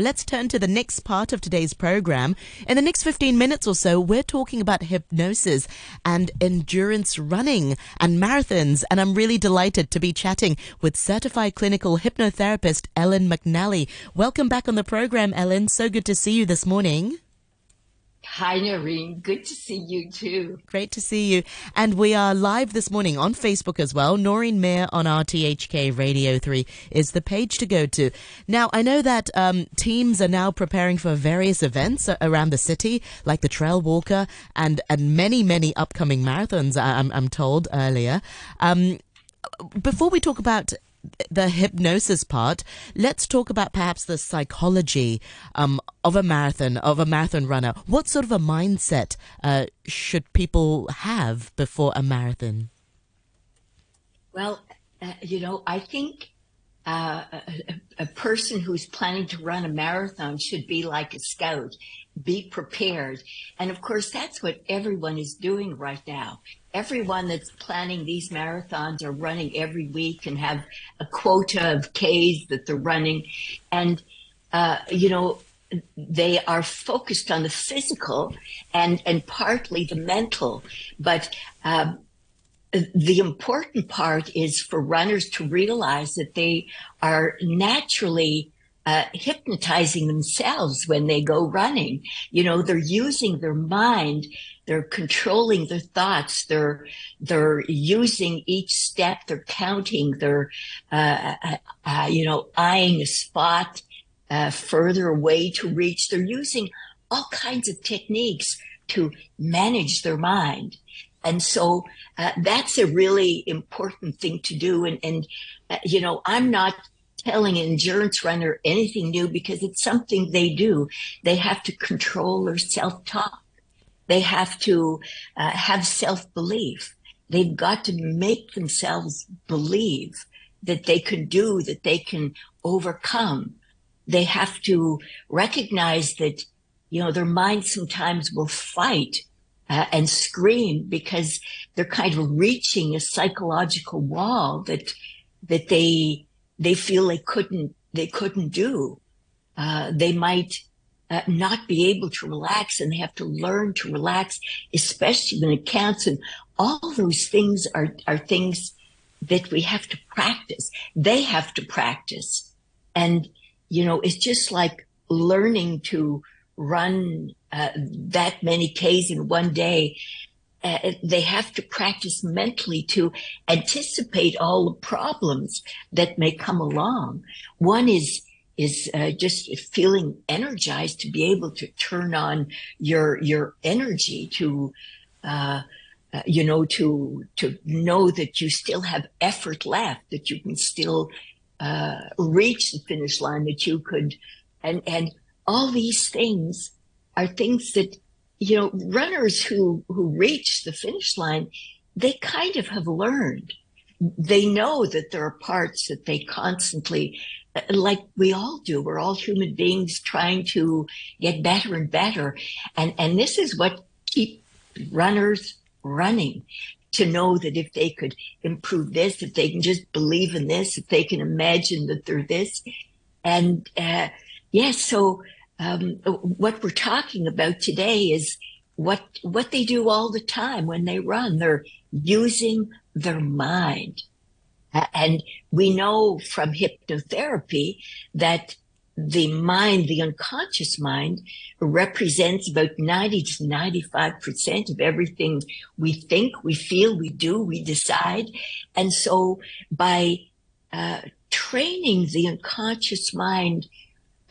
Let's turn to the next part of today's program. In the next 15 minutes or so, we're talking about hypnosis and endurance running and marathons. And I'm really delighted to be chatting with certified clinical hypnotherapist Ellen McNally. Welcome back on the program, Ellen. So good to see you this morning. Hi, Noreen. Good to see you too. Great to see you. And we are live this morning on Facebook as well. Noreen Mayer on RTHK Radio 3 is the page to go to. Now, I know that um, teams are now preparing for various events around the city, like the Trail Walker and, and many, many upcoming marathons, I'm, I'm told earlier. Um, before we talk about the hypnosis part, let's talk about perhaps the psychology um, of a marathon, of a marathon runner. What sort of a mindset uh, should people have before a marathon? Well, uh, you know, I think uh, a, a, person who's planning to run a marathon should be like a scout, be prepared. And of course, that's what everyone is doing right now everyone that's planning these marathons are running every week and have a quota of Ks that they're running. And, uh, you know, they are focused on the physical and, and partly the mental. But, um, the important part is for runners to realize that they are naturally uh, hypnotizing themselves when they go running. You know, they're using their mind they're controlling their thoughts. They're they're using each step. They're counting. They're uh, uh, uh, you know eyeing a spot uh, further away to reach. They're using all kinds of techniques to manage their mind. And so uh, that's a really important thing to do. And, and uh, you know, I'm not telling an endurance runner anything new because it's something they do. They have to control their self talk they have to uh, have self belief. They've got to make themselves believe that they can do, that they can overcome. They have to recognize that, you know, their mind sometimes will fight uh, and scream because they're kind of reaching a psychological wall that that they they feel they couldn't they couldn't do. Uh, they might uh, not be able to relax and they have to learn to relax, especially when it counts. And all those things are, are things that we have to practice. They have to practice. And, you know, it's just like learning to run uh, that many Ks in one day. Uh, they have to practice mentally to anticipate all the problems that may come along. One is is uh, just feeling energized to be able to turn on your your energy to uh, uh, you know to to know that you still have effort left that you can still uh, reach the finish line that you could and and all these things are things that you know runners who who reach the finish line they kind of have learned. They know that there are parts that they constantly like we all do. We're all human beings trying to get better and better. And, and this is what keep runners running to know that if they could improve this, if they can just believe in this, if they can imagine that they're this. And, uh, yes, yeah, so, um, what we're talking about today is what, what they do all the time when they run. They're using their mind. And we know from hypnotherapy that the mind, the unconscious mind, represents about 90 to 95% of everything we think, we feel, we do, we decide. And so by uh, training the unconscious mind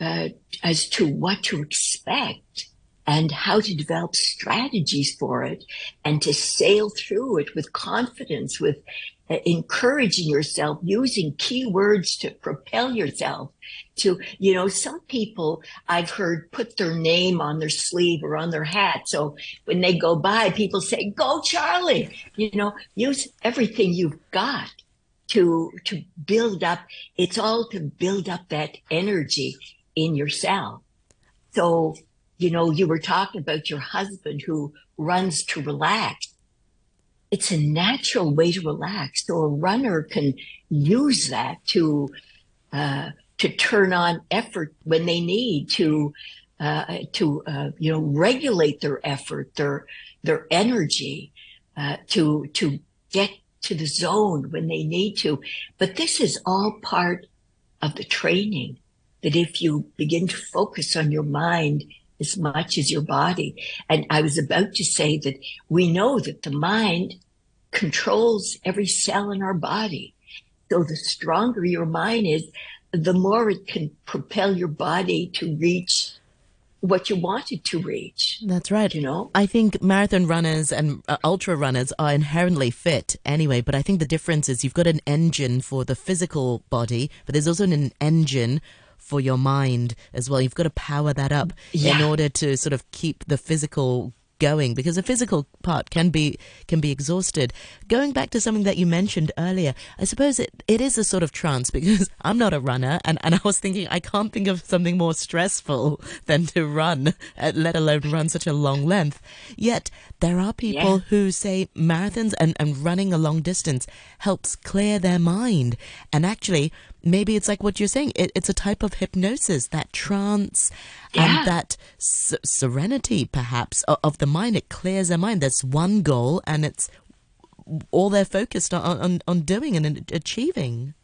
uh, as to what to expect and how to develop strategies for it and to sail through it with confidence, with uh, Uh, encouraging yourself, using keywords to propel yourself to, you know, some people I've heard put their name on their sleeve or on their hat. So when they go by, people say, go Charlie, you know, use everything you've got to, to build up. It's all to build up that energy in yourself. So, you know, you were talking about your husband who runs to relax it's a natural way to relax. So a runner can use that to uh, to turn on effort when they need to uh, to uh, you know regulate their effort, their their energy, uh, to to get to the zone when they need to. But this is all part of the training. That if you begin to focus on your mind as much as your body, and I was about to say that we know that the mind controls every cell in our body. So the stronger your mind is, the more it can propel your body to reach what you wanted to reach. That's right. You know, I think marathon runners and uh, ultra runners are inherently fit anyway, but I think the difference is you've got an engine for the physical body, but there's also an engine for your mind as well. You've got to power that up yeah. in order to sort of keep the physical going because the physical part can be can be exhausted. Going back to something that you mentioned earlier, I suppose it, it is a sort of trance because I'm not a runner and, and I was thinking I can't think of something more stressful than to run, uh, let alone run such a long length. Yet there are people yeah. who say marathons and, and running a long distance helps clear their mind. And actually, maybe it's like what you're saying. It, it's a type of hypnosis, that trance yeah. and that s- serenity, perhaps, of, of, the mind. It clears their mind. There's one goal, and it's all they're focused on, on, on doing and achieving.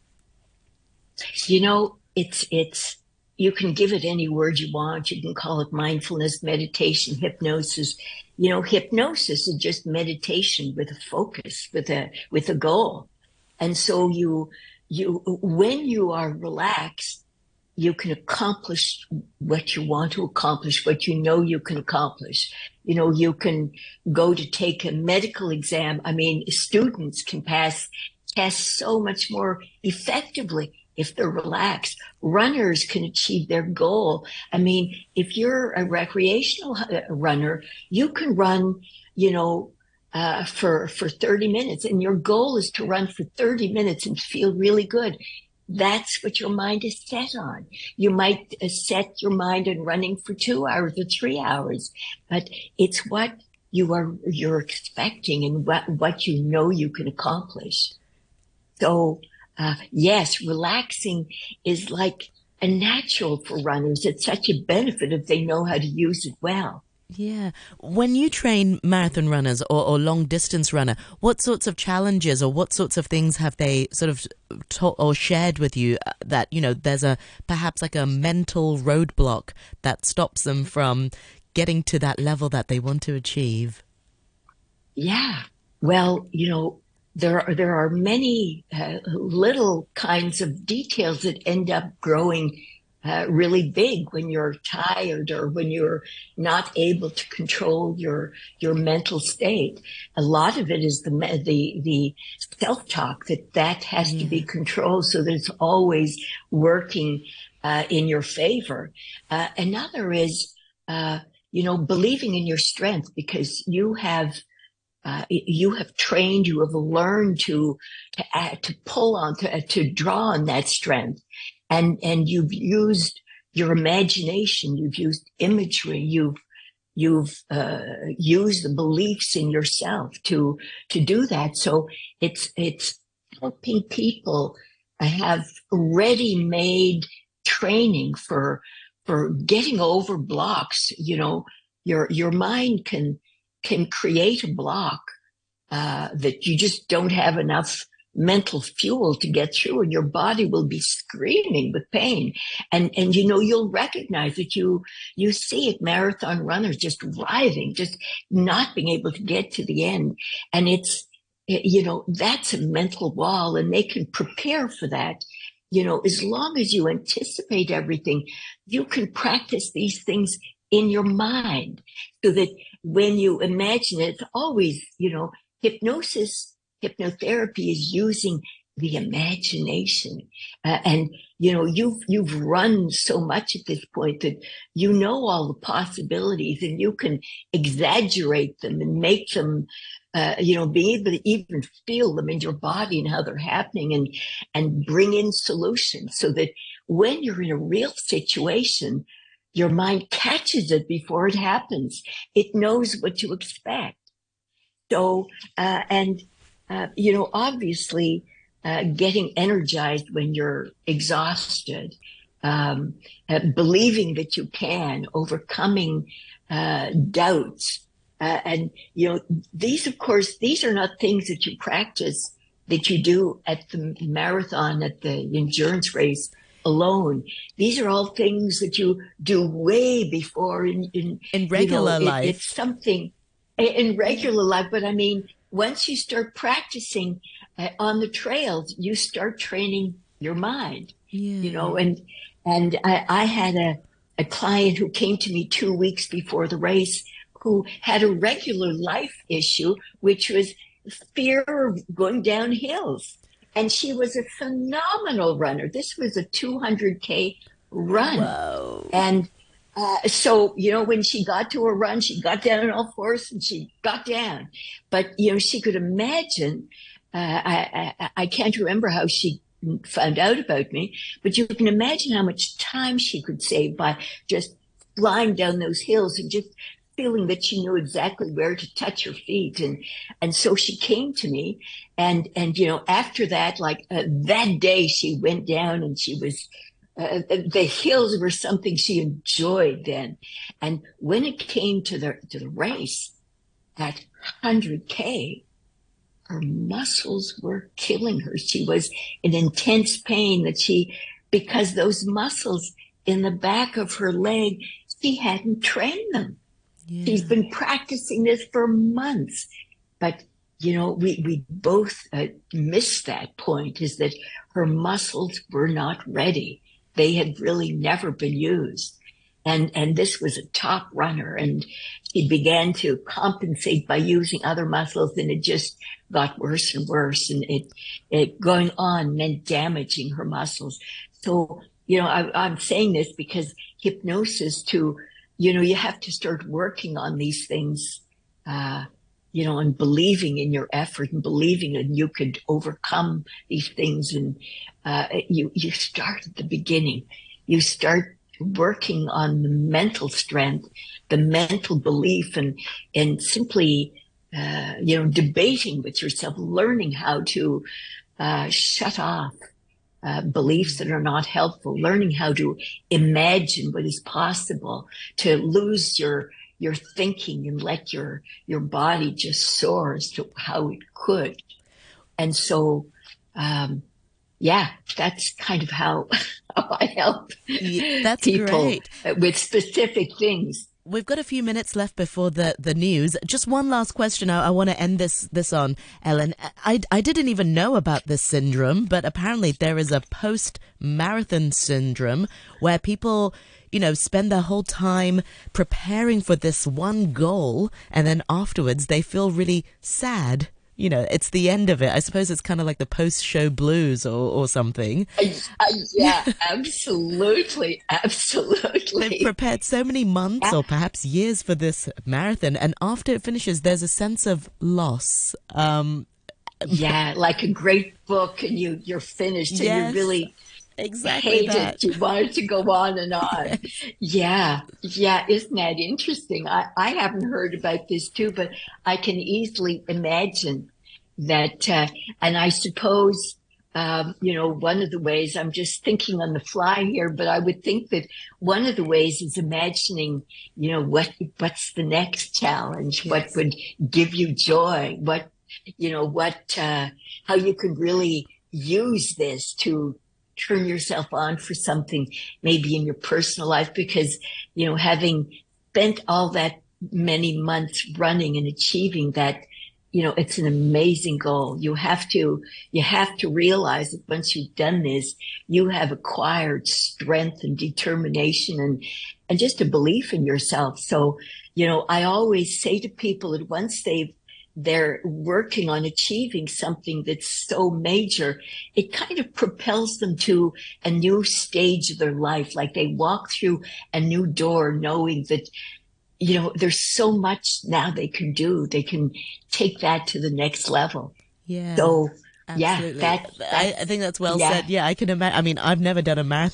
You know, it's it's you can give it any word you want. You can call it mindfulness, meditation, hypnosis. You know, hypnosis is just meditation with a focus, with a with a goal. And so you you when you are relaxed, you can accomplish what you want to accomplish, what you know you can accomplish. You know, you can go to take a medical exam. I mean, students can pass tests so much more effectively if they're relaxed. Runners can achieve their goal. I mean, if you're a recreational uh, runner, you can run, you know, uh, for for 30 minutes, and your goal is to run for 30 minutes and feel really good. That's what your mind is set on. You might uh, set your mind on running for two hours or three hours, but it's what you are you're expecting and what what you know you can accomplish. So uh, yes, relaxing is like a natural for runners. It's such a benefit if they know how to use it well. Yeah. When you train marathon runners or, or, long distance runner, what sorts of challenges or what sorts of things have they sort of taught or shared with you uh, that, you know, there's a perhaps like a mental roadblock that stops them from getting to that level that they want to achieve? Yeah. Well, you know, there are, there are many uh, little kinds of details that end up growing uh, really big when you're tired or when you're not able to control your your mental state. A lot of it is the the the self talk that that has mm. to be mm-hmm. controlled so that it's always working uh, in your favor. Uh, another is uh, you know believing in your strength because you have uh, you have trained, you have learned to to, to pull on, to, to draw on that strength, and and you've used your imagination, you've used imagery, you've you've uh, used the beliefs in yourself to to do that. So it's it's helping people have ready-made training for for getting over blocks. You know, your your mind can can create a block uh, that you just don't have enough mental fuel to get through and your body will be screaming with pain. And and you know you'll recognize that you you see it marathon runners just writhing just not being able to get to the end. And it's you know that's a mental wall and they can prepare for that. You know as long as you anticipate everything you can practice these things in your mind so that when you imagine it, it's always, you know, hypnosis, hypnotherapy is using the imagination. Uh, and, you know, you've, you've run so much at this point that you know all the possibilities and you can exaggerate them and make them, uh, you know, be able to even feel them in your body and how they're happening and, and bring in solutions so that when you're in a real situation, your mind catches it before it happens. It knows what to expect. So, uh, and, uh, you know, obviously, uh, getting energized when you're exhausted um, uh, believing that you can, overcoming uh, doubts. Uh, and, you know, these, of course, these are not things that you practice that you do at the marathon, at the endurance race alone. These are all things that you do way before in, in, in regular you know, life. It, it's something in regular life, but I mean, once you start practicing uh, on the trails, you start training your mind, yeah. you know, and, and I, I had a, a client who came to me two weeks before the race who had a regular life issue, which was fear of going down hills. And she was a phenomenal runner. This was a 200K run. Whoa. And uh, so, you know, when she got to a run, she got down on all fours and she got down. But, you know, she could imagine, uh, I, I, I can't remember how she found out about me, but you can imagine how much time she could save by just flying down those hills and just feeling that she knew exactly where to touch her feet and and so she came to me and and you know after that like uh, that day she went down and she was uh, the hills were something she enjoyed then and when it came to the to the race at 100k her muscles were killing her she was in intense pain that she because those muscles in the back of her leg she hadn't trained them yeah. She's been practicing this for months. But, you know, we, we both uh, missed that point is that her muscles were not ready. They had really never been used. And, and this was a top runner and she began to compensate by using other muscles and it just got worse and worse. And it, it going on meant damaging her muscles. So, you know, I, I'm saying this because hypnosis to you know, you have to start working on these things, uh, you know, and believing in your effort and believing that you could overcome these things. And, uh, you, you start at the beginning. You start working on the mental strength, the mental belief and, and simply, uh, you know, debating with yourself, learning how to, uh, shut off uh, beliefs that are not helpful, learning how to imagine what is possible, to lose your your thinking and let your your body just soar as to how it could. And so, um, yeah, that's kind of how, how I help yeah, that's people great. with specific things. We've got a few minutes left before the, the news. Just one last question I, I want to end this, this on, Ellen. I, I didn't even know about this syndrome, but apparently there is a post marathon syndrome where people, you know, spend their whole time preparing for this one goal and then afterwards they feel really sad you know, it's the end of it. I suppose it's kind of like the post-show blues or, or something. Uh, uh, yeah, absolutely, absolutely. They've prepared so many months yeah. or perhaps years for this marathon, and after it finishes, there's a sense of loss. Um, yeah, like a great book, and you you're finished, and yes. you really exactly hate that. You wanted to go on and on. yeah. Yeah. Isn't that interesting? I, I haven't heard about this too, but I can easily imagine that. Uh, and I suppose, um, you know, one of the ways I'm just thinking on the fly here, but I would think that one of the ways is imagining, you know, what, what's the next challenge? Yes. What would give you joy? What, you know, what, uh, how you could really use this to turn yourself on for something maybe in your personal life because, you know, having spent all that many months running and achieving that, you know, it's an amazing goal. You have to, you have to realize that once you've done this, you have acquired strength and determination and, and just a belief in yourself. So, you know, I always say to people that once they've they're working on achieving something that's so major, it kind of propels them to a new stage of their life. Like they walk through a new door knowing that, you know, there's so much now they can do. They can take that to the next level. Yeah. So, Absolutely. yeah, that, I, I think that's well yeah. said. Yeah, I can imagine. I mean, I've never done a marathon